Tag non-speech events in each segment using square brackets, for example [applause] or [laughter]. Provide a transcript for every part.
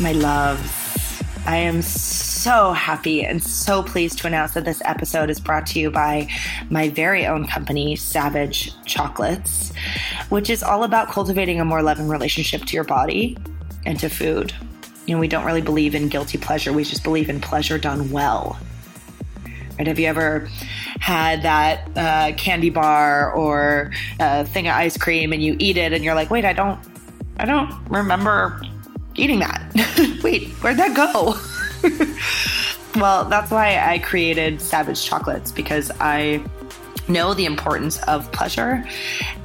my loves. I am so happy and so pleased to announce that this episode is brought to you by my very own company, Savage Chocolates, which is all about cultivating a more loving relationship to your body and to food. You know, we don't really believe in guilty pleasure, we just believe in pleasure done well. Right? Have you ever had that uh, candy bar or a thing of ice cream and you eat it and you're like, wait, I don't, I don't remember eating that. [laughs] Wait, where'd that go? [laughs] well, that's why I created Savage Chocolates because I know the importance of pleasure.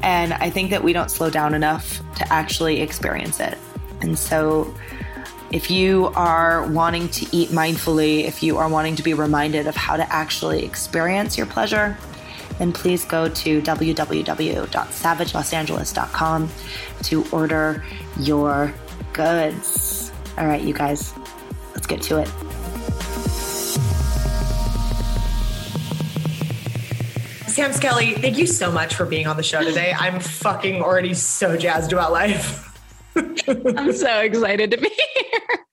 And I think that we don't slow down enough to actually experience it. And so, if you are wanting to eat mindfully, if you are wanting to be reminded of how to actually experience your pleasure, then please go to www.savagelosangeles.com to order your goods. All right, you guys, let's get to it. Sam Skelly, thank you so much for being on the show today. [laughs] I'm fucking already so jazzed about life. [laughs] I'm so excited to be here.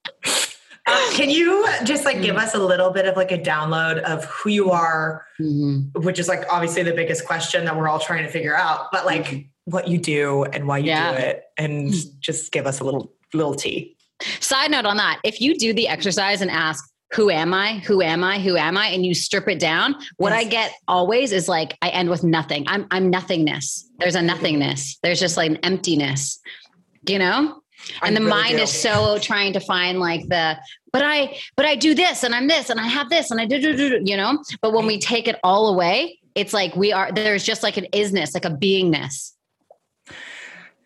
Uh, can you just like give us a little bit of like a download of who you are, mm-hmm. which is like obviously the biggest question that we're all trying to figure out, but like mm-hmm. What you do and why you yeah. do it, and hmm. just give us a little little tea. Side note on that: if you do the exercise and ask, who am I? Who am I? Who am I? And you strip it down. What yes. I get always is like I end with nothing. I'm I'm nothingness. There's a mm-hmm. nothingness. There's just like an emptiness. You know? and I the really mind do. is so trying to find like the but I but I do this and I'm this and I have this and I do, do, do you know. But when we take it all away, it's like we are there's just like an isness, like a beingness.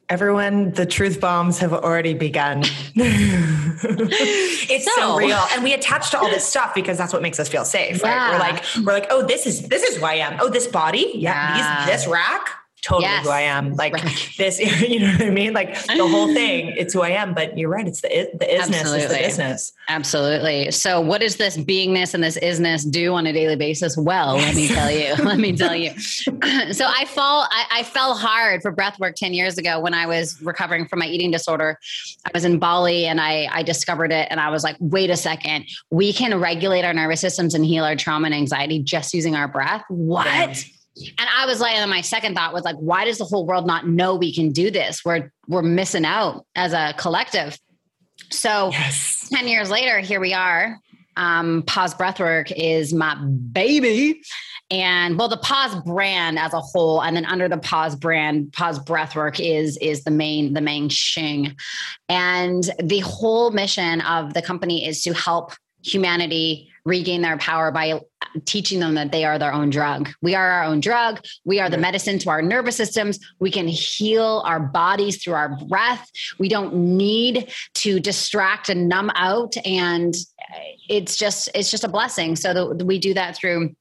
Everyone, the truth bombs have already begun. it's so. so. real. And we attach to all this stuff because that's what makes us feel safe, right? We're like, we're like, oh, this is this is who I am. Oh, this body, yeah, yeah. These, this rack, totally yes. who I am. [laughs] Like right. [laughs] this, [laughs] you know what I mean? Like the whole thing, it's who I am. But you're right. It's the the isness Absolutely. the business. Absolutely. So what does this beingness and this isness do on a daily basis? Well, yes. let me tell you. let me tell you. [clears throat] so I fall, I, I fell hard for breath work 10 years ago when I was recovering from my eating disorder. I was in Bali and I, I discovered it and I was like, wait a second, we can regulate our nervous systems and heal our trauma and anxiety just using our breath. What? And I was like, and my second thought was like, why does the whole world not know we can do this? We're we're missing out as a collective. So yes. 10 years later, here we are. Um, Pause Breathwork is my baby. And well, the Pause brand as a whole, and then under the Pause brand, Pause Breathwork is is the main the main shing. And the whole mission of the company is to help humanity regain their power by teaching them that they are their own drug. We are our own drug. We are the medicine to our nervous systems. We can heal our bodies through our breath. We don't need to distract and numb out. And it's just, it's just a blessing. So the, we do that through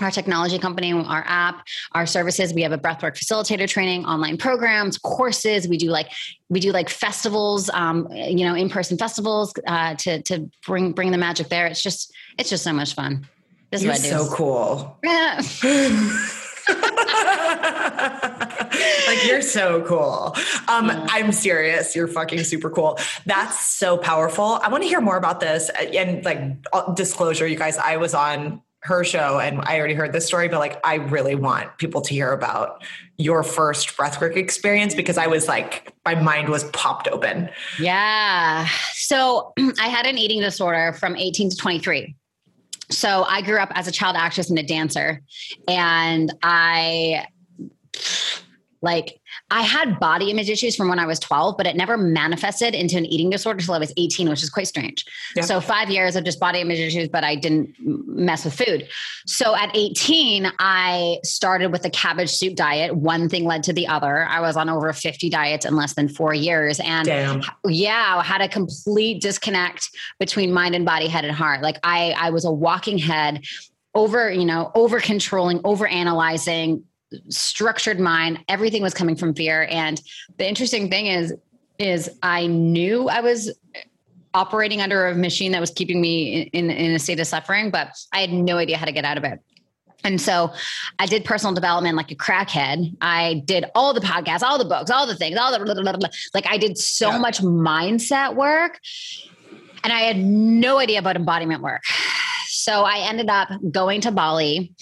our technology company, our app, our services. We have a breathwork facilitator training, online programs, courses. We do like we do like festivals, um, you know, in person festivals uh, to to bring bring the magic there. It's just it's just so much fun. This You're is what I do. so cool. Yeah. [laughs] like you're so cool. Um, yeah. I'm serious. You're fucking super cool. That's so powerful. I want to hear more about this. And like disclosure, you guys, I was on her show and I already heard this story, but like I really want people to hear about your first breathwork experience because I was like, my mind was popped open. Yeah. So [clears throat] I had an eating disorder from 18 to 23 so I grew up as a child actress and a dancer, and I like I had body image issues from when I was 12, but it never manifested into an eating disorder until I was 18, which is quite strange. Yeah. So five years of just body image issues, but I didn't mess with food. So at 18, I started with a cabbage soup diet. One thing led to the other. I was on over 50 diets in less than four years. And Damn. yeah, I had a complete disconnect between mind and body, head and heart. Like I, I was a walking head over, you know, over controlling, over analyzing, structured mind. Everything was coming from fear. And the interesting thing is, is I knew I was operating under a machine that was keeping me in, in a state of suffering, but I had no idea how to get out of it. And so I did personal development like a crackhead. I did all the podcasts, all the books, all the things, all the blah, blah, blah, like I did so yeah. much mindset work And I had no idea about embodiment work. So I ended up going to Bali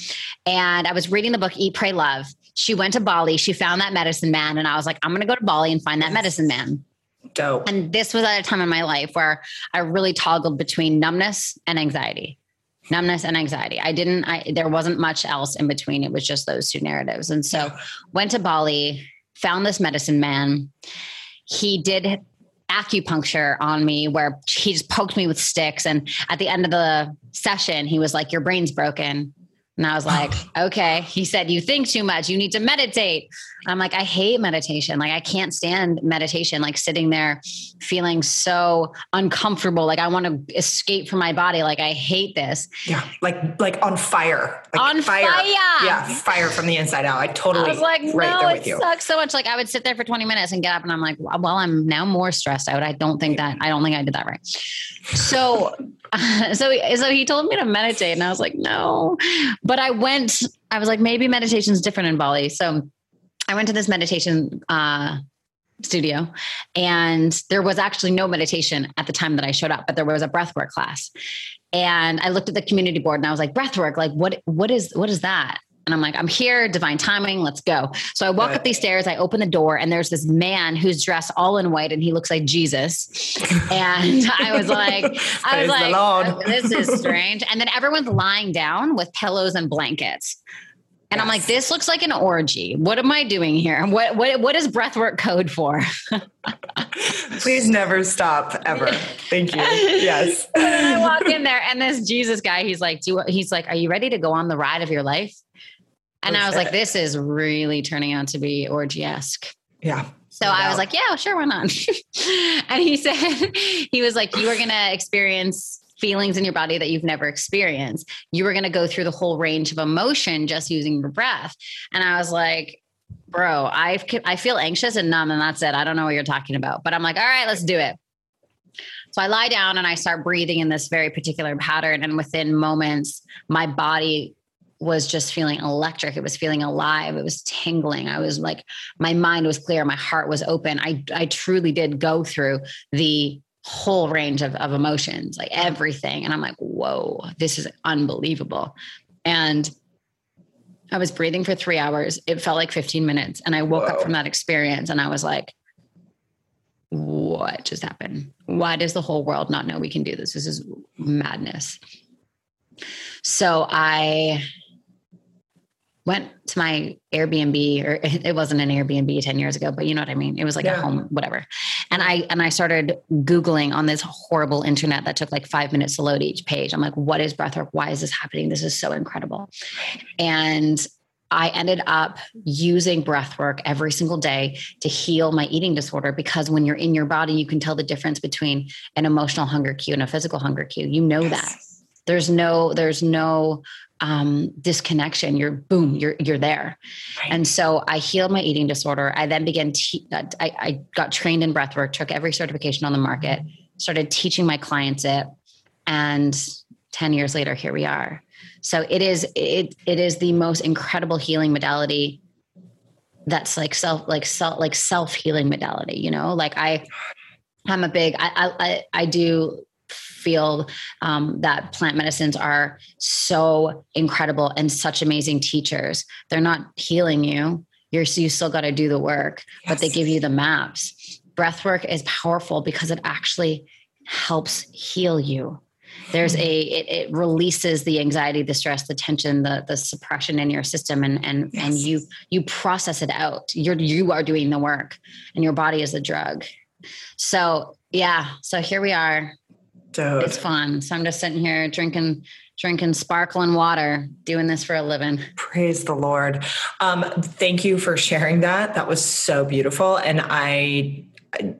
and I was reading the book Eat, Pray, Love. She went to Bali, she found that medicine man, and I was like, I'm going to go to Bali and find that medicine man. Dope. And this was at a time in my life where I really toggled between numbness and anxiety. Numbness and anxiety. I didn't, I, there wasn't much else in between. It was just those two narratives. And so went to Bali, found this medicine man. He did acupuncture on me where he just poked me with sticks. And at the end of the session, he was like, Your brain's broken. And I was like, [sighs] okay. He said, You think too much. You need to meditate. I'm like, I hate meditation. Like, I can't stand meditation, like sitting there feeling so uncomfortable. Like, I want to escape from my body. Like, I hate this. Yeah. Like, like on fire. Like On fire. Yeah. Fire from the inside out. I totally I was like, right no, there it you. sucks so much. Like, I would sit there for 20 minutes and get up, and I'm like, well, I'm now more stressed out. I don't think that, I don't think I did that right. So, [laughs] so, so he told me to meditate, and I was like, no. But I went, I was like, maybe meditation's different in Bali. So, I went to this meditation uh, studio, and there was actually no meditation at the time that I showed up, but there was a breathwork class. And I looked at the community board, and I was like, breathwork, like what? What is what is that? And I'm like, I'm here, divine timing, let's go. So I walk Right. up these stairs, I open the door, and there's this man who's dressed all in white and he looks like Jesus. And [laughs] I was like, I was like, "Oh, this is strange. And then everyone's lying down with pillows and blankets. And I'm like, this looks like an orgy. What am I doing here? What what what is breathwork code for? [laughs] Please never stop ever. Thank you. Yes. [laughs] And I walk in there, and this Jesus guy, he's like, Do you, he's like, Are you ready to go on the ride of your life? And I was like, This is really turning out to be orgy-esque. Yeah. So I was like, yeah, sure, why not? [laughs] and he said, [laughs] he was like, you are going to experience feelings in your body that you've never experienced. You were going to go through the whole range of emotion just using your breath. And I was like, bro, I I feel anxious and numb, and that's it. I don't know what you're talking about. But I'm like, all right, let's do it. So I lie down and I start breathing in this very particular pattern. And within moments, my body was just feeling electric. It was feeling alive. It was tingling. I was like, my mind was clear. My heart was open. I, I truly did go through the whole range of, of emotions, like everything. And I'm like, whoa, this is unbelievable. And I was breathing for three hours. It felt like 15 minutes. And I woke up from that experience and I was like, what just happened? Why does the whole world not know we can do this? This is madness. So I went to my Airbnb, or [laughs] it wasn't an Airbnb 10 years ago, but you know what I mean? It was like Yeah. a home, whatever. And I and I started Googling on this horrible internet that took like five minutes to load each page. I'm like, what is breathwork? Why is this happening? This is so incredible. And I ended up using breath work every single day to heal my eating disorder because when you're in your body, you can tell the difference between an emotional hunger cue and a physical hunger cue. You know that. There's no, there's no um, disconnection. You're boom, you're you're there. Right. And so I healed my eating disorder. I then began. Te- uh, I, I got trained in breath work, took every certification on the market, started teaching my clients it, and ten years later, here we are. So it is it it is the most incredible healing modality. That's like self like self like self healing modality. You know, like I I'm a big I I I, I do feel um, that plant medicines are so incredible and such amazing teachers. They're not healing you. You're you still got to do the work, but they give you the maps. Breath work is powerful because it actually helps heal you. There's a it, it releases the anxiety, the stress, the tension, the the suppression in your system, and and and you you process it out. You're you are doing the work, and your body is the drug. So yeah, so here we are. Dude. It's fun. So I'm just sitting here drinking drinking sparkling water, doing this for a living. Praise the Lord. Um, thank you for sharing that. That was so beautiful. And I,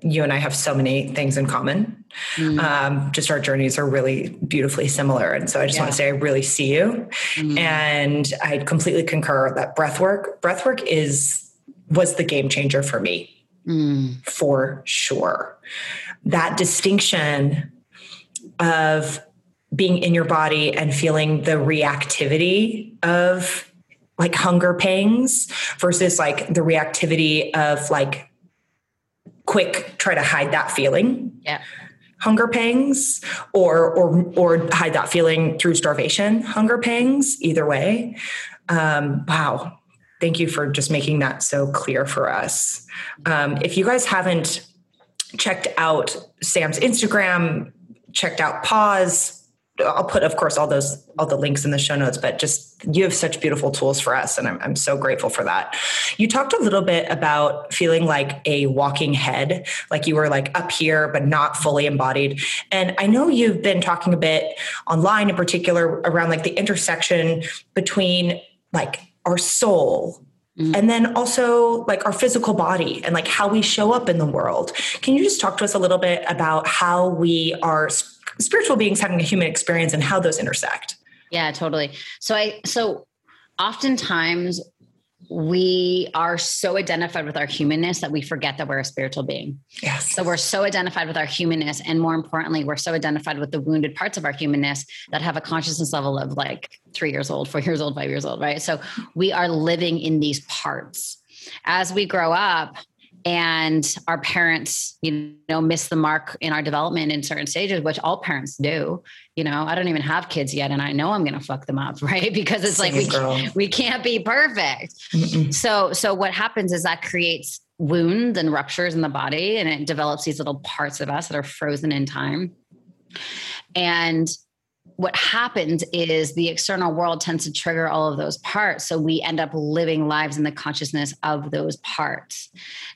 you and I have so many things in common. Mm, Um, just our journeys are really beautifully similar. And so I just want to say I really see you. mm. And I completely concur that breath work, breath work is was the game changer for me Mm, for sure. That distinction of being in your body and feeling the reactivity of like hunger pangs versus like the reactivity of like quick try to hide that feeling. Yeah. hunger pangs or or or hide that feeling through starvation hunger pangs either way um, wow thank you for just making that so clear for us um, if you guys haven't checked out sam's instagram checked out pause I'll put, of course, all those all the links in the show notes. But just you have such beautiful tools for us, and I'm, I'm so grateful for that. You talked a little bit about feeling like a walking head, like you were like up here but not fully embodied. And I know you've been talking a bit online, in particular, around like the intersection between like our soul Mm-hmm. And then also like our physical body and like how we show up in the world. Can you just talk to us a little bit about how we are spiritual beings having a human experience and how those intersect. Yeah, totally. So I so oftentimes we are so identified with our humanness that we forget that we're a spiritual being. Yes. So we're so identified with our humanness. And more importantly, we're so identified with the wounded parts of our humanness that have a consciousness level of like three years old, four years old, five years old, right? So we are living in these parts. As we grow up, and our parents you know miss the mark in our development in certain stages which all parents do. You know i don't even have kids yet and i know i'm going to fuck them up [laughs] right? Because it's Same like we, can't, we can't be perfect. Mm-mm. so so what happens is that creates wounds and ruptures in the body and it develops these little parts of us that are frozen in time. And what happens is the external world tends to trigger all of those parts. So we end up living lives in the consciousness of those parts.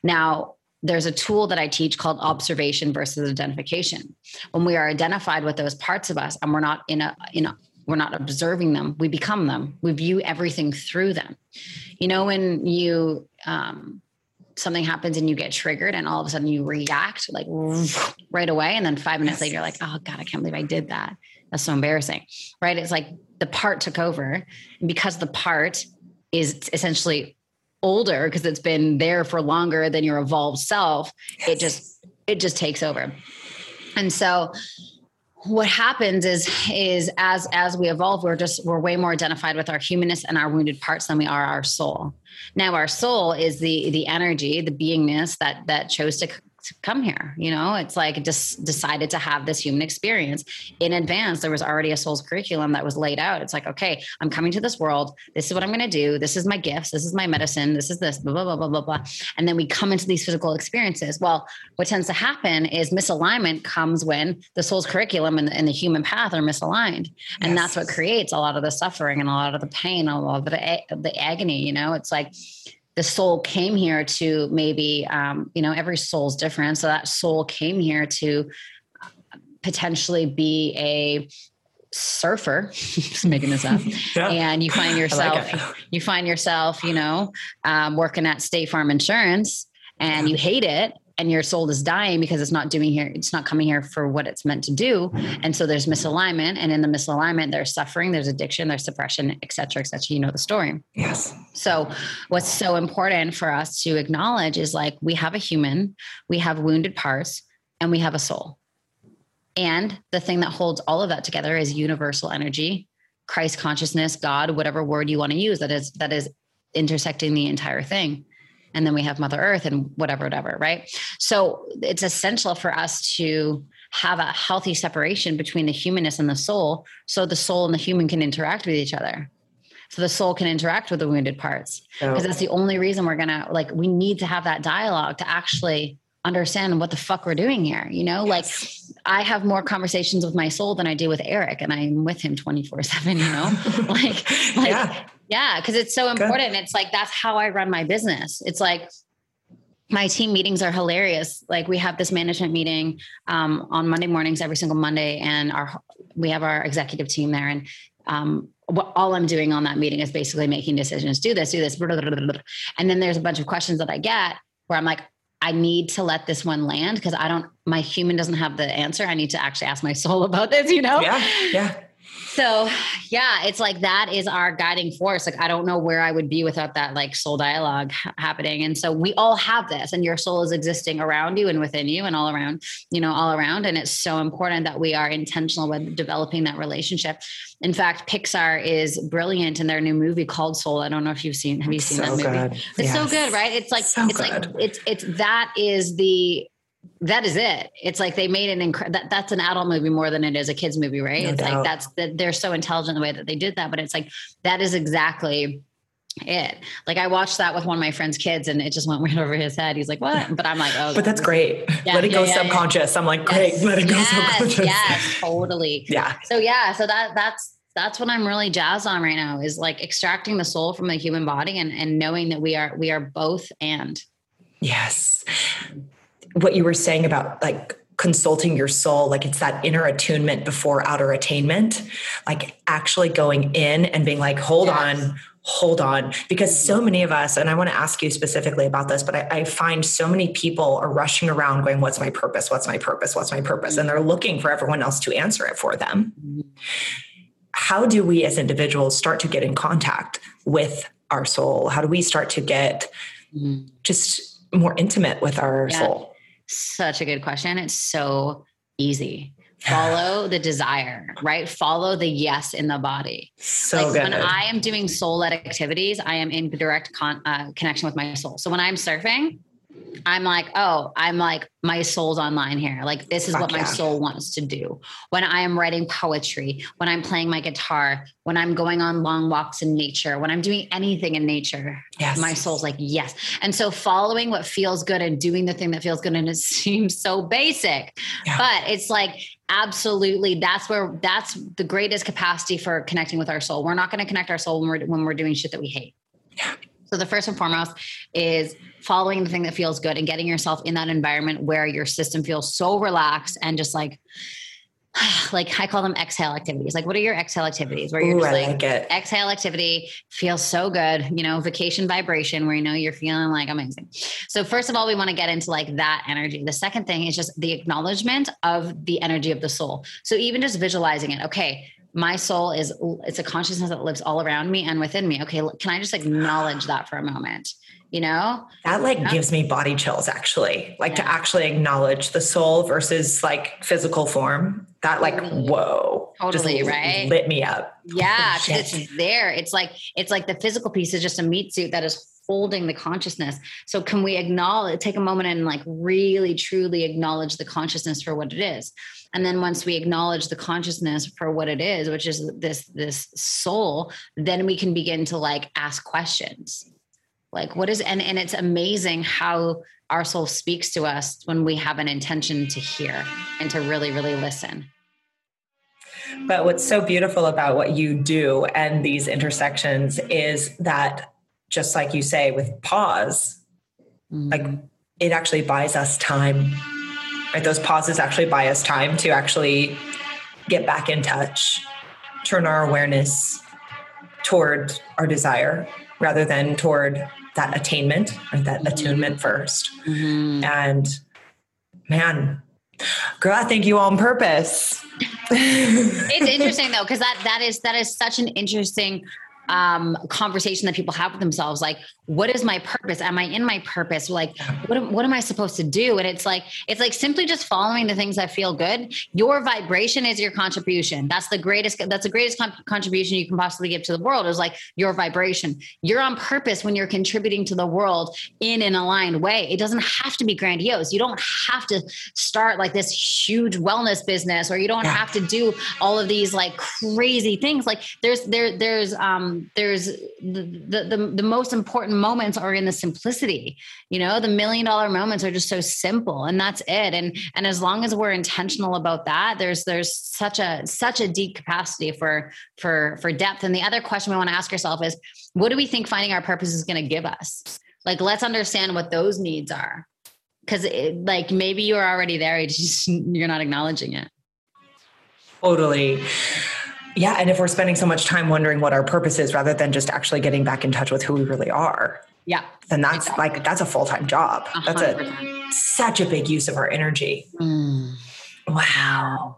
Now, there's a tool that I teach called observation versus identification. When we are identified with those parts of us and we're not in a, in a, we're not observing them, we become them. We view everything through them. You know, when you, um, something happens and you get triggered and all of a sudden you react like [laughs] right away. And then five minutes later, you're like, oh God, I can't believe I did that. That's so embarrassing, right? It's like the part took over. And because the part is essentially older because it's been there for longer than your evolved self, yes. it just it just takes over. And so what happens is is as as we evolve we're just we're way more identified with our humanness and our wounded parts than we are our soul now our soul is the the energy the beingness that that chose to to come here. You know, it's like just decided to have this human experience in advance. There was already a soul's curriculum that was laid out. It's like, okay, I'm coming to this world. This is what I'm going to do. This is my gifts. This is my medicine. This is this, blah, blah, blah, blah, blah, blah. And then we come into these physical experiences. Well, what tends to happen is misalignment comes when the soul's curriculum and, and the human path are misaligned. And yes. that's what creates a lot of the suffering and a lot of the pain, a lot of the, the agony. You know, it's like, the soul came here to maybe um, you know every soul's different. So that soul came here to potentially be a surfer. [laughs] Just making this up. [laughs] Yeah. and you find yourself like [laughs] you find yourself you know um, working at state farm insurance and you hate it and your soul is dying because it's not doing here it's not coming here for what it's meant to do. And so there's misalignment and in the misalignment there's suffering there's addiction there's suppression et cetera et cetera. You know the story. Yes. So what's so important for us to acknowledge is like we have a human we have wounded parts and we have a soul. And the thing that holds all of that together is universal energy christ consciousness god whatever word you want to use that is that is intersecting the entire thing and then we have mother earth and whatever whatever right so it's essential for us to have a healthy separation between the humanness and the soul so the soul and the human can interact with each other so the soul can interact with the wounded parts because oh. that's the only reason we're gonna like we need to have that dialogue to actually understand what the fuck we're doing here you know yes. like i have more conversations with my soul than i do with eric and i'm with him 24 7 you know [laughs] like like yeah. Yeah, because it's so important. Good. It's like that's how I run my business. It's like my team meetings are hilarious. Like we have this management meeting um, on Monday mornings every single Monday, and our we have our executive team there, and um, what all I'm doing on that meeting is basically making decisions. Do this, do this, blah, blah, blah, and then there's a bunch of questions that I get where I'm like, I need to let this one land because I don't. My human doesn't have the answer. I need to actually ask my [laughs] soul about this. You know? Yeah, yeah. So yeah, it's like that is our guiding force. Like I don't know where I would be without that like soul dialogue happening. And so we all have this, and your soul is existing around you and within you and all around, you know, all around. And it's so important that we are intentional with developing that relationship. In fact, Pixar is brilliant in their new movie called Soul. I don't know if you've seen. Have you seen so that movie? Good. It's yes. so good, right? It's like so it's good. like it's it's that is the that is it. It's like they made an inc- that, that's an adult movie more than it is a kids movie, right? No it's doubt. like that's that they're so intelligent the way that they did that, but it's like that is exactly it. Like I watched that with one of my friend's kids and it just went [laughs] right over his head. He's like, what? But I'm like, oh, but that's great. Yeah, let it yeah, go yeah, subconscious. I'm like, great. Yes, let it go yes, subconscious. Yes, totally. Yeah. So yeah, so that that's that's what I'm really jazzed on right now is like extracting the soul from the human body and and knowing that we are we are both and yes what you were saying about like consulting your soul like it's that inner attunement before outer attainment like actually going in and being like hold yes. on hold on. Because so mm-hmm. many of us and i want to ask you specifically about this but I, I, find so many people are rushing around going what's my purpose? What's my purpose? What's my purpose? And they're looking for everyone else to answer it for them. Mm-hmm. How do we as individuals start to get in contact with our soul? How do we start to get mm-hmm. just more intimate with our yeah. soul such a good question. It's so easy. [sighs] Follow the desire, right? Follow the yes in the body. So like good. when I am doing soul led activities, I am in direct con- uh, connection with my soul. So when I'm surfing, I'm like, oh, I'm like, my soul's online here. Like, this is Fuck what my soul wants to do. When I am writing poetry, when I'm playing my guitar, when I'm going on long walks in nature, when I'm doing anything in nature, yes. my soul's like, yes. And so following what feels good and doing the thing that feels good, and it [laughs] seems so basic, yeah. but it's like, absolutely that's where that's the greatest capacity for connecting with our soul we're not going to connect our soul when we're when we're doing shit that we hate yeah. So the first and foremost is following the thing that feels good and getting yourself in that environment where your system feels so relaxed and just like [sighs] like I call them exhale activities. Like, what are your exhale activities? Where you're Ooh, just like, like exhale activity feels so good, you know, vacation vibration where you know you're feeling like amazing. So, first of all, we want to get into like that energy. The second thing is just the acknowledgement of the energy of the soul. So, even just visualizing it, okay, my soul is it's a consciousness that lives all around me and within me. Okay can i just acknowledge that for a moment? You know? That like yeah. gives me body chills actually. Like yeah. to actually acknowledge the soul versus like physical form that like totally. whoa totally right? lit me up. Yeah it's there. It's like it's like the physical piece is just a meat suit that is holding the consciousness. So can we acknowledge take a moment and like really truly acknowledge the consciousness for what it is and then once we acknowledge the consciousness for what it is which is this this soul then we can begin to like ask questions. Like what is and and it's amazing how our soul speaks to us when we have an intention to hear and to really really listen. But what's so beautiful about what you do and these intersections is that just like you say with pause mm-hmm. like it actually buys us time right those pauses actually buy us time to actually get back in touch turn our awareness toward our desire rather than toward that attainment or that mm-hmm. attunement 1st mm-hmm. and man girl i think you on purpose it's [laughs] interesting though because that that is that is such an interesting um, conversation that people have with themselves like what is my purpose? Am i in my purpose? Like what am, what am i supposed to do? And it's like it's like simply just following the things that feel good. Your vibration is your contribution. That's the greatest that's the greatest con- contribution you can possibly give to the world is like your vibration. You're on purpose when you're contributing to the world in an aligned way. It doesn't have to be grandiose. You don't have to start like this huge wellness business or you don't yeah. have to do all of these like crazy things. Like there's there there's um there's the the, the, the most important moments are in the simplicity. You know the million dollar moments are just so simple and that's it. And and as long as we're intentional about that there's there's such a such a deep capacity for for for depth. And the other question we want to ask ourselves is what do we think finding our purpose is going to give us? Like let's understand what those needs are. Because like maybe you're already there just you're not acknowledging it. Totally yeah. And if we're spending so much time wondering what our purpose is rather than just actually getting back in touch with who we really are. Yeah. Then that's exactly. like, that's a full time job. 100%. That's a such a big use of our energy. Mm. Wow.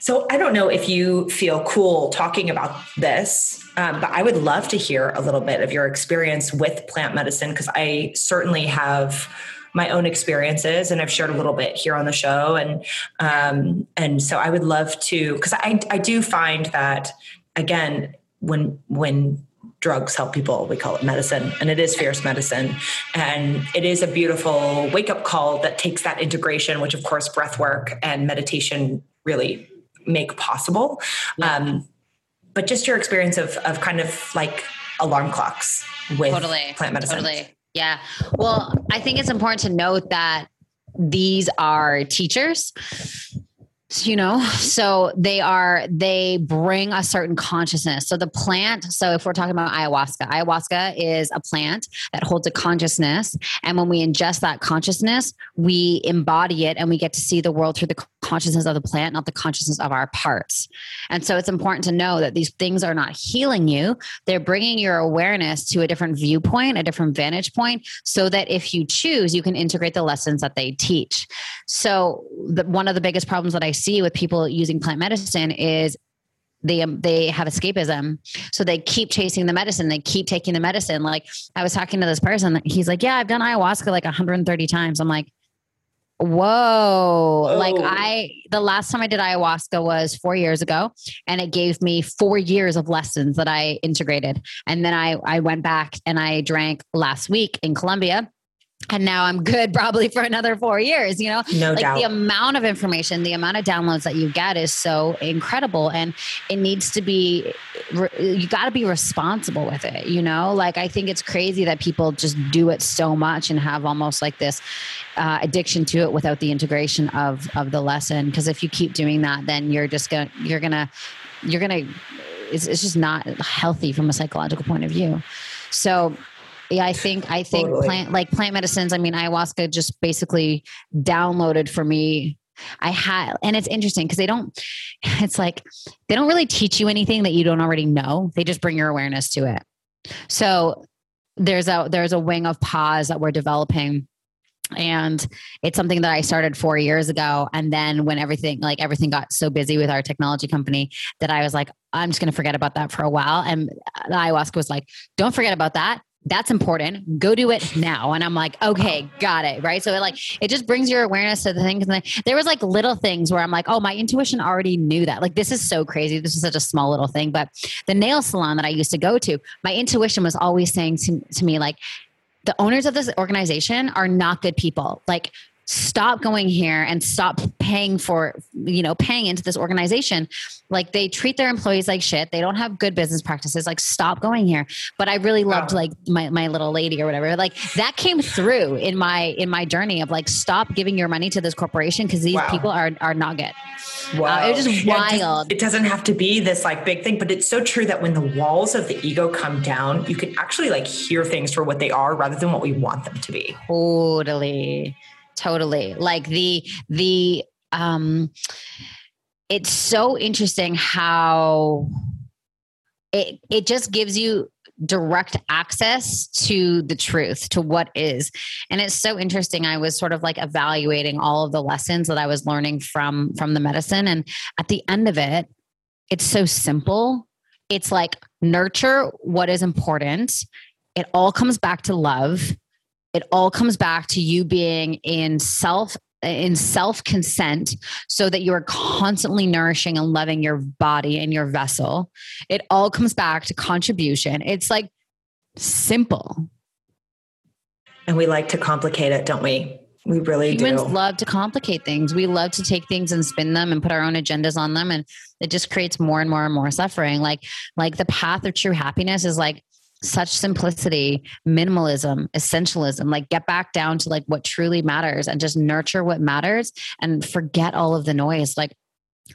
So I don't know if you feel cool talking about this, um, but I would love to hear a little bit of your experience with plant medicine because I certainly have my own experiences and I've shared a little bit here on the show. And, um, and so I would love to, cause I, I do find that again, when, when drugs help people. We call it medicine, and it is fierce medicine. And it is a beautiful wake up call that takes that integration, which of course breath work and meditation really make possible. Yeah. Um, but just your experience of of kind of like alarm clocks with totally, plant medicine. Totally. Yeah. Well, I think it's important to note that these are teachers you know so they are they bring a certain consciousness. So the plant so if we're talking about ayahuasca ayahuasca is a plant that holds a consciousness. And when we ingest that consciousness we embody it and we get to see the world through the consciousness of the plant not the consciousness of our parts. And so it's important to know that these things are not healing you. They're bringing your awareness to a different viewpoint a different vantage point so that if you choose you can integrate the lessons that they teach. So the, one of the biggest problems that i see with people using plant medicine is they um, they have escapism. So they keep chasing the medicine. They keep taking the medicine. Like i was talking to this person. He's like yeah i've done ayahuasca like 130 times. I'm like whoa. Like i the last time i did ayahuasca was four years ago and it gave me four years of lessons that i integrated. And then i i went back and i drank last week in colombia and now I'm good [laughs] probably for another four years. You know, no like doubt. the amount of information, the amount of downloads that you get is so incredible, and it needs to be. You got to be responsible with it. You know, like I think it's crazy that people just do it so much and have almost like this uh, addiction to it without the integration of of the lesson. Because if you keep doing that, then you're just gonna you're gonna you're gonna it's, it's just not healthy from a psychological point of view. So yeah, I think I think totally. plant like plant medicines. I mean, ayahuasca just basically downloaded for me. I had, and it's interesting because they don't. It's like they don't really teach you anything that you don't already know. They just bring your awareness to it. So there's a there's a wing of pause that we're developing and it's something that i started four years ago and then when everything like everything got so busy with our technology company that i was like i'm just going to forget about that for a while and uh, the ayahuasca was like don't forget about that that's important. Go do it now. And I'm like, okay, got it. Right. So it like, it just brings your awareness to the things. And there was like little things where I'm like, oh, my intuition already knew that. Like, this is so crazy. This is such a small little thing. But the nail salon that I used to go to, my intuition was always saying to, to me, like, the owners of this organization are not good people. Like, stop going here and stop paying for you know paying into this organization. Like they treat their employees like shit. They don't have good business practices. Like stop going here. But i really loved like my, my little lady or whatever. Like that came through in my in my journey of like stop giving your money to this corporation because these wow. people are are not good. Wow. Uh, it was just wild. it doesn't have to be this like big thing but it's so true that when the walls of the ego come down you can actually like hear things for what they are rather than what we want them to be. Totally totally. Like the the um it's so interesting how it it just gives you direct access to the truth to what is. And it's so interesting. I was sort of like evaluating all of the lessons that i was learning from from the medicine. And at the end of it it's so simple. It's like nurture what is important. It all comes back to love it all comes back to you being in self in self consent so that you are constantly nourishing and loving your body and your vessel. It all comes back to contribution. It's like simple. And we like to complicate it don't we? We really humans do. love to complicate things. We love to take things and spin them and put our own agendas on them and it just creates more and more and more suffering. Like like the path of true happiness is like such simplicity, minimalism, essentialism, like get back down to like what truly matters and just nurture what matters and forget all of the noise. Like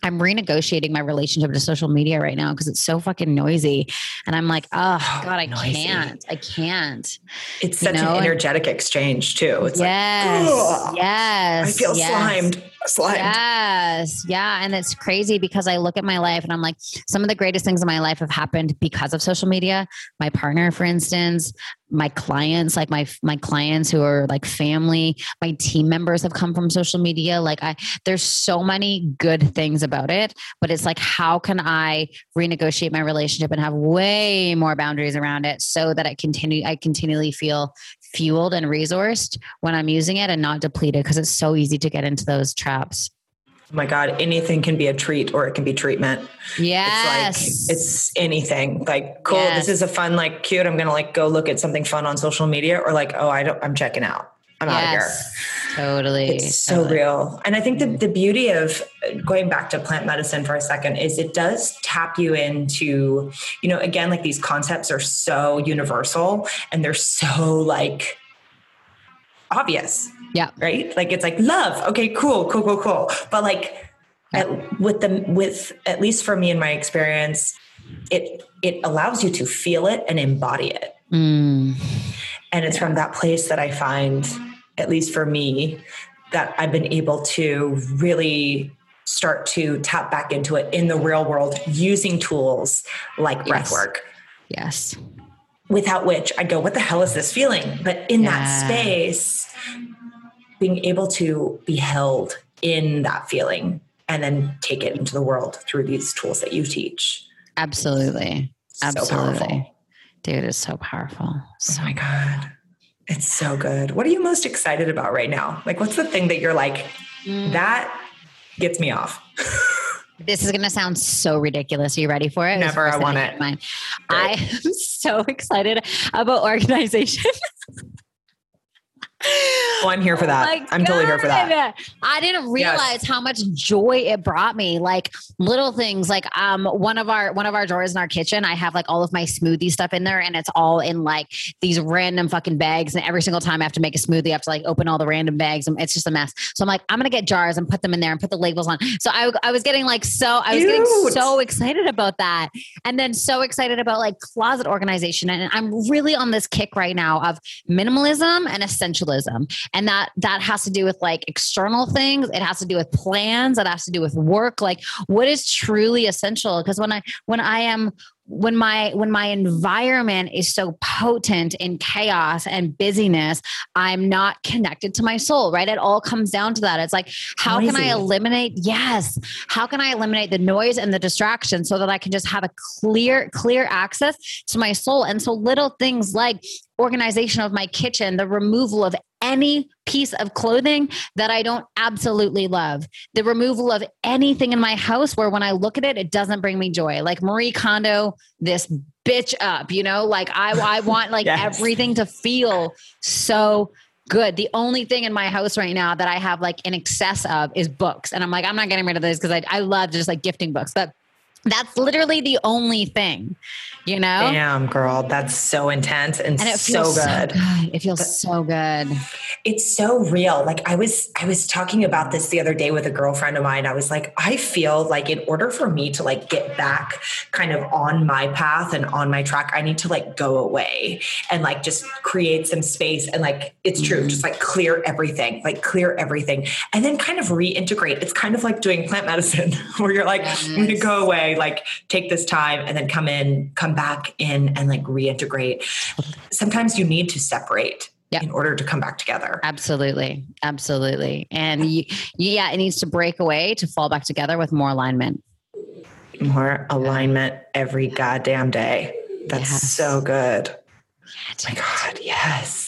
I'm renegotiating my relationship to social media right now because it's so fucking noisy. And I'm like, oh, God, I noisy. can't. I can't. It's such know? an energetic exchange too. It's yes, like, yes. I feel yes. slimed. Slimed. Yes. Yeah. And it's crazy because I look at my life and I'm like, some of the greatest things in my life have happened because of social media. My partner, for instance, my clients like my my clients who are like family my team members have come from social media like i there's so many good things about it but it's like how can i renegotiate my relationship and have way more boundaries around it so that i continue i continually feel fueled and resourced when i'm using it and not depleted because it's so easy to get into those traps Oh my God, anything can be a treat or it can be treatment. Yes. It's like it's anything. Like, cool, Yes. this is a fun, like cute. I'm gonna like go look at something fun on social media, or like, oh, I don't I'm checking out. I'm out of here. yes. Totally. It's so totally. real. And I think the, the beauty of going back to plant medicine for a second is it does tap you into, you know, again, like these concepts are so universal and they're so like obvious. Yeah. Right. Like it's like love. Okay, cool, cool, cool, cool. But like at, with the, with, at least for me in my experience, it, it allows you to feel it and embody it. Mm. And it's from that place that I find, at least for me, that I've been able to really start to tap back into it in the real world using tools like breath Yes. work. Yes. Without which I go, what the hell is this feeling? But in that space, being able to be held in that feeling and then take it into the world through these tools that you teach. Absolutely. Absolutely. powerful. Dude, it's so powerful. Oh my God. It's so good. What are you most excited about right now? Like, what's the thing that you're like, Mm. that gets me off? [laughs] This is going to sound so ridiculous. Are you ready for it? Never. I want it. came to mind. Great. I am [laughs] so excited about organization. [laughs] Oh, I'm here for that. my I'm totally here for that. I didn't realize how much joy it brought me. Like little things, like um, one of our one of our drawers in our kitchen, I have like all of my smoothie stuff in there, and it's all in like these random fucking bags. And every single time I have to make a smoothie, I have to like open all the random bags, and it's just a mess. So I'm like, I'm gonna get jars and put them in there and put the labels on. So I I was getting like so I was getting so excited about that, and then so excited about like closet organization. And I'm really on this kick right now of minimalism and essentialism and that that has to do with like external things. It has to do with plans. It has to do with work. Like what is truly essential? Because when i when i am when my when my environment is so potent in chaos and busyness i'm not connected to my soul right? It all comes down to that. It's like how can i eliminate yes. How can i eliminate the noise and the distraction so that i can just have a clear clear access to my soul? And so little things like organization of my kitchen the removal of any piece of clothing that I don't absolutely love. The removal of anything in my house where when I look at it, it doesn't bring me joy. Like Marie Kondo, this bitch up, you know, like I, I [laughs] want like Yes. everything to feel so good. The only thing in my house right now that I have like in excess of is books. And I'm like, I'm not getting rid of this because I, I love just like gifting books, but that's literally the only thing, you know? Damn, girl, that's so intense and, And it so feels good. so good. It feels so good. It's so real. Like I was I was talking about this the other day with a girlfriend of mine. I was like, I feel like in order for me to like get back kind of on my path and on my track, I need to like go away and like just create some space and like it's true, Mhm. just like clear everything, like clear everything and then kind of reintegrate. It's kind of like doing plant medicine [laughs] where you're like, I'm going to go away, like take this time and then come in, come back in and like reintegrate. Sometimes you need to separate Yep. in order to come back together. Absolutely. Absolutely. And you, yeah, it needs to break away to fall back together with more alignment. more alignment every goddamn day. That's Yes. so good. Oh my God, yes.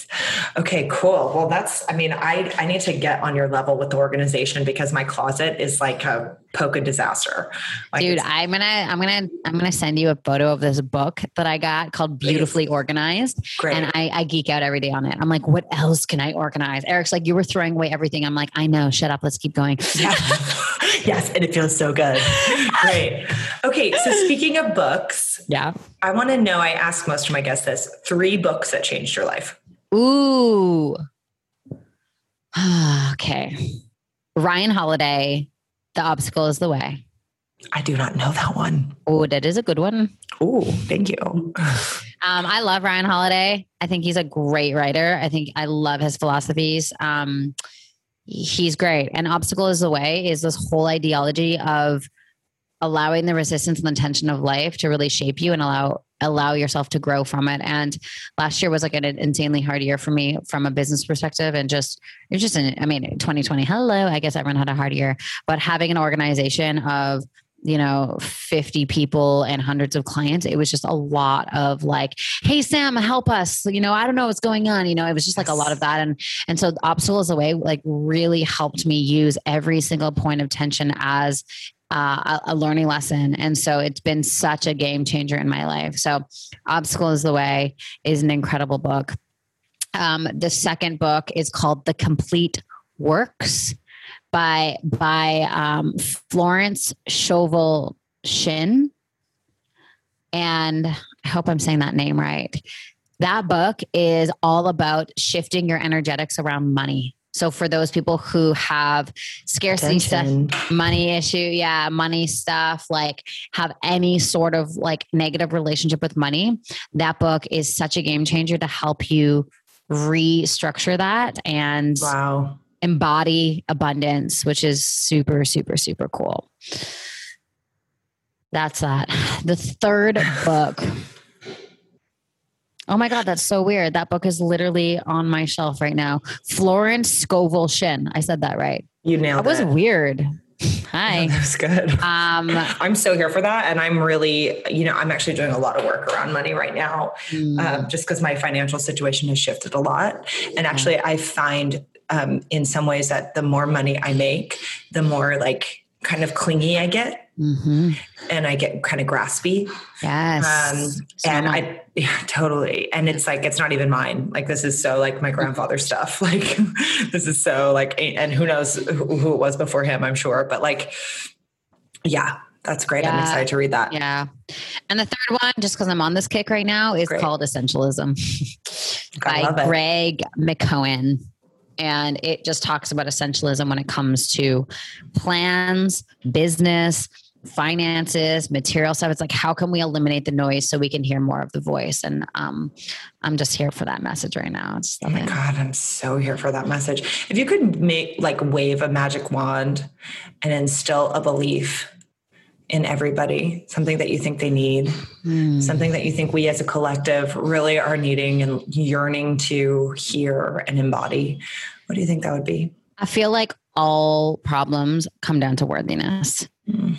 Okay, cool. Well, that's, I mean, I, I need to get on your level with the organization because my closet is like a poke disaster. Like Dude, I'm gonna I'm gonna I'm gonna send you a photo of this book that I got called Please. Beautifully Organized. great. And I, I geek out every day on it. I'm like, what else can I organize? Eric's like, you were throwing away everything. I'm like, I know, shut up, let's keep going. Yeah. [laughs] [laughs] yes, and it feels so good. Great. Okay, so speaking of books, Yeah. I want to know, I ask most of my guests this, three books that changed your life. Ooh. [sighs] okay. Ryan Holiday, The Obstacle is the Way. I do not know that one. Oh, that is a good one. Oh, thank you. Um, I love Ryan Holiday. I think he's a great writer. I think I love his philosophies. Um, he's great. And Obstacle is the Way is this whole ideology of allowing the resistance and the tension of life to really shape you and allow allow yourself to grow from it. And last year was like an insanely hard year for me from a business perspective. And just it's just an, I mean, 2020, hello, I guess everyone had a hard year, but having an organization of you know, 50 people and hundreds of clients. It was just a lot of like, hey, Sam, help us. You know, I don't know what's going on. You know, it was just like a lot of that. And, and so Obstacles Away like really helped me use every single point of tension as uh, a, a, learning lesson. And so it's been such a game changer in my life. So, Obstacle is the Way is an incredible book. Um, the second book is called The Complete Works by by um, Florence Scovel Shinn. And I hope I'm saying that name right. That book is all about shifting your energetics around money. So for those people who have scarcity Attention. stuff, money issue, yeah, money stuff, like have any sort of like negative relationship with money, that book is such a game changer to help you restructure that and wow embody abundance, which is super, super, super cool. That's that. The third book. [laughs] Oh my God, that's so weird. That book is literally on my shelf right now. Florence Scovel Shinn. I said that right. You nailed that it. was weird. [laughs] Hi. that was good. Um, I'm so here for that. And I'm really, you know, I'm actually doing a lot of work around money right now, mm. um, just because my financial situation has shifted a lot. And actually, I find um, in some ways that the more money I make, the more like kind of clingy I get. Mm-hmm. And I get kind of graspy. Yes. Um, and I, [laughs] yeah, totally. And it's like, it's not even mine. Like, this is so like my grandfather stuff. [laughs] Like, this is so like, and who knows who, who it was before him, I'm sure. But like, yeah, that's great. Yeah. I'm excited to read that. Yeah. And the third one, just because I'm on this kick right now, is great. called Essentialism by Greg McKeown and it just talks about essentialism when it comes to plans, business, finances, material stuff. It's like how can we eliminate the noise so we can hear more of the voice? And um, I'm just here for that message right now. It's oh my it. god, I'm so here for that message. If you could make like wave a magic wand and instill a belief in everybody, something that you think they need, mm. something that you think we as a collective really are needing and yearning to hear and embody. What do you think that would be? I feel like all problems come down to worthiness. Mm.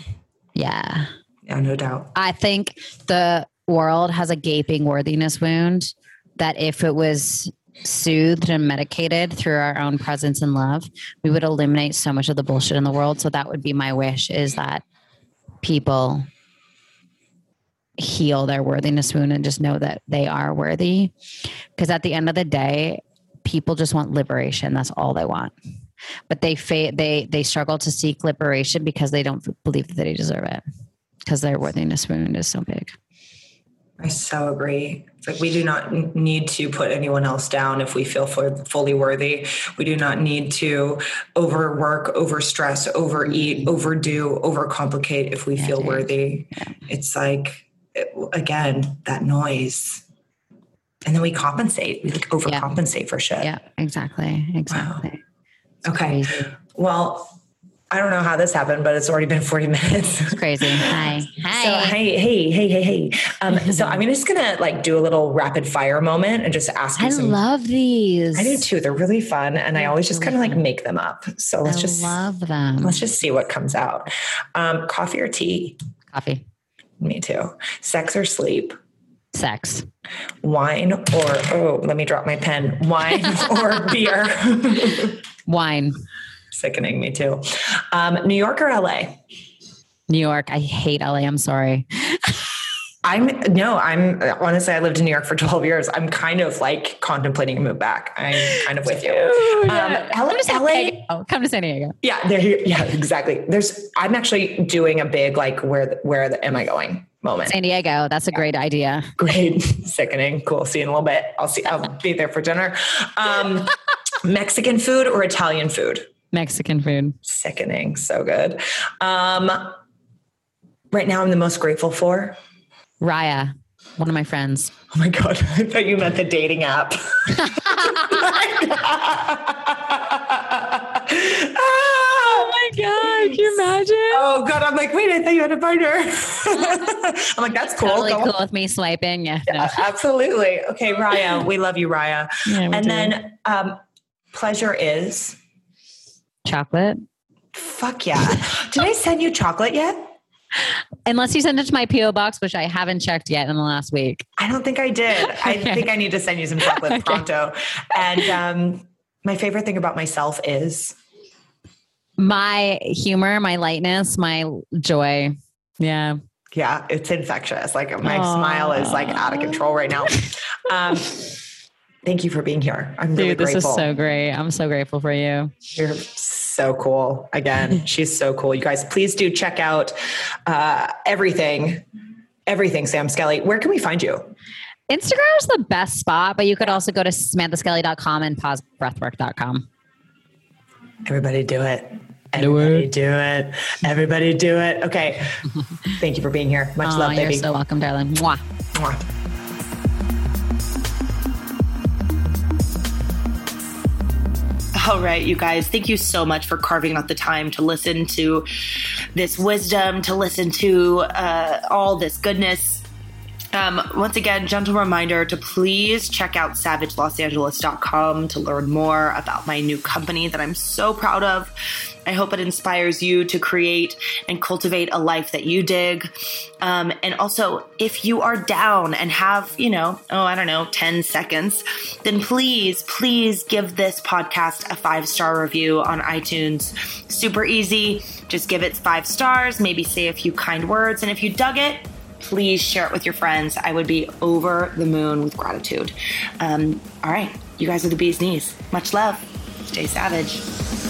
Yeah. Yeah, no doubt. I think the world has a gaping worthiness wound that if it was soothed and medicated through our own presence and love, we would eliminate so much of the bullshit in the world. So that would be my wish is that people heal their worthiness wound and just know that they are worthy. Because at the end of the day, people just want liberation. That's all they want. But they fa- they they struggle to seek liberation because they don't believe that they deserve it because their worthiness wound is so big. I so agree. It's like we do not need to put anyone else down if we feel fully worthy. We do not need to overwork, overstress, overeat, overdo, overcomplicate if we feel worthy. Yeah. It's like, again, that noise. And then we compensate. We like overcompensate yeah. for shit. Yeah, exactly. Exactly. Wow. Okay. Well, I don't know how this happened, but it's already been 40 [laughs] minutes. It's crazy. Hi. Hi. So, hey, hey, hey, hey, hey. Um, so I'm just going to like do a little rapid fire moment and just ask you I some, love these. I do too. They're really fun. And I always just kind of like make them up. So let's I just love them. Let's just see what comes out. Um, coffee or tea? Coffee. Me too. Sex or sleep? Sex. Wine or, oh, let me drop my pen. Wine [laughs] or beer? Wine sickening me too. Um, New York or LA? New York. I hate LA. I'm sorry. [laughs] I'm no, I'm honestly, I lived in New York for 12 years. I'm kind of like contemplating a move back. I'm kind of with you. Um, LA, come, to LA, come to San Diego. Yeah, there. Yeah, exactly. There's. I'm actually doing a big like where where the, am I going moment. San Diego. That's a yeah. great idea. Great, [laughs] sickening. Cool. See you in a little bit. I'll see. I'll be there for dinner. Um, [laughs] Mexican food or Italian food? Mexican food. Sickening. So good. Um, right now, I'm the most grateful for Raya, one of my friends. Oh my God. [laughs] I thought you meant the dating app. [laughs] oh my God. Can you imagine? Oh God. I'm like, wait, I thought you had a partner. [laughs] I'm like, that's cool. Totally cool with me swiping. Yeah. yeah no. Absolutely. Okay, Raya. We love you, Raya. Yeah, and do. then um, pleasure is Chocolate. Fuck yeah. Did I send you chocolate yet? Unless you send it to my PO box, which I haven't checked yet in the last week. I don't think I did. [laughs] I okay. think I need to send you some chocolate [laughs] okay. pronto. And um, my favorite thing about myself is my humor, my lightness, my joy. Yeah. Yeah, it's infectious. Like my Aww. smile is like out of control right now. [laughs] Um, thank you for being here. I'm Dude, really this grateful. is so great. I'm so grateful for you. You're so cool. Again, [laughs] she's so cool. You guys, please do check out uh, everything, everything, Sam Skelly. Where can we find you? Instagram is the best spot, but you could also go to samanthaskelly.com and pausebreathwork.com. Everybody do it. Everybody do it. Everybody do it. Okay. [laughs] Thank you for being here. Much oh, love, baby. You're so welcome, darling. Mwah. Mwah. All right, you guys, thank you so much for carving out the time to listen to this wisdom, to listen to uh, all this goodness. Um, once again, gentle reminder to please check out savagelosangeles.com to learn more about my new company that I'm so proud of. I hope it inspires you to create and cultivate a life that you dig. Um, and also, if you are down and have, you know, oh, I don't know, 10 seconds, then please, please give this podcast a five star review on iTunes. Super easy. Just give it five stars, maybe say a few kind words. And if you dug it, please share it with your friends. I would be over the moon with gratitude. Um, all right, you guys are the bee's knees. Much love. Stay savage.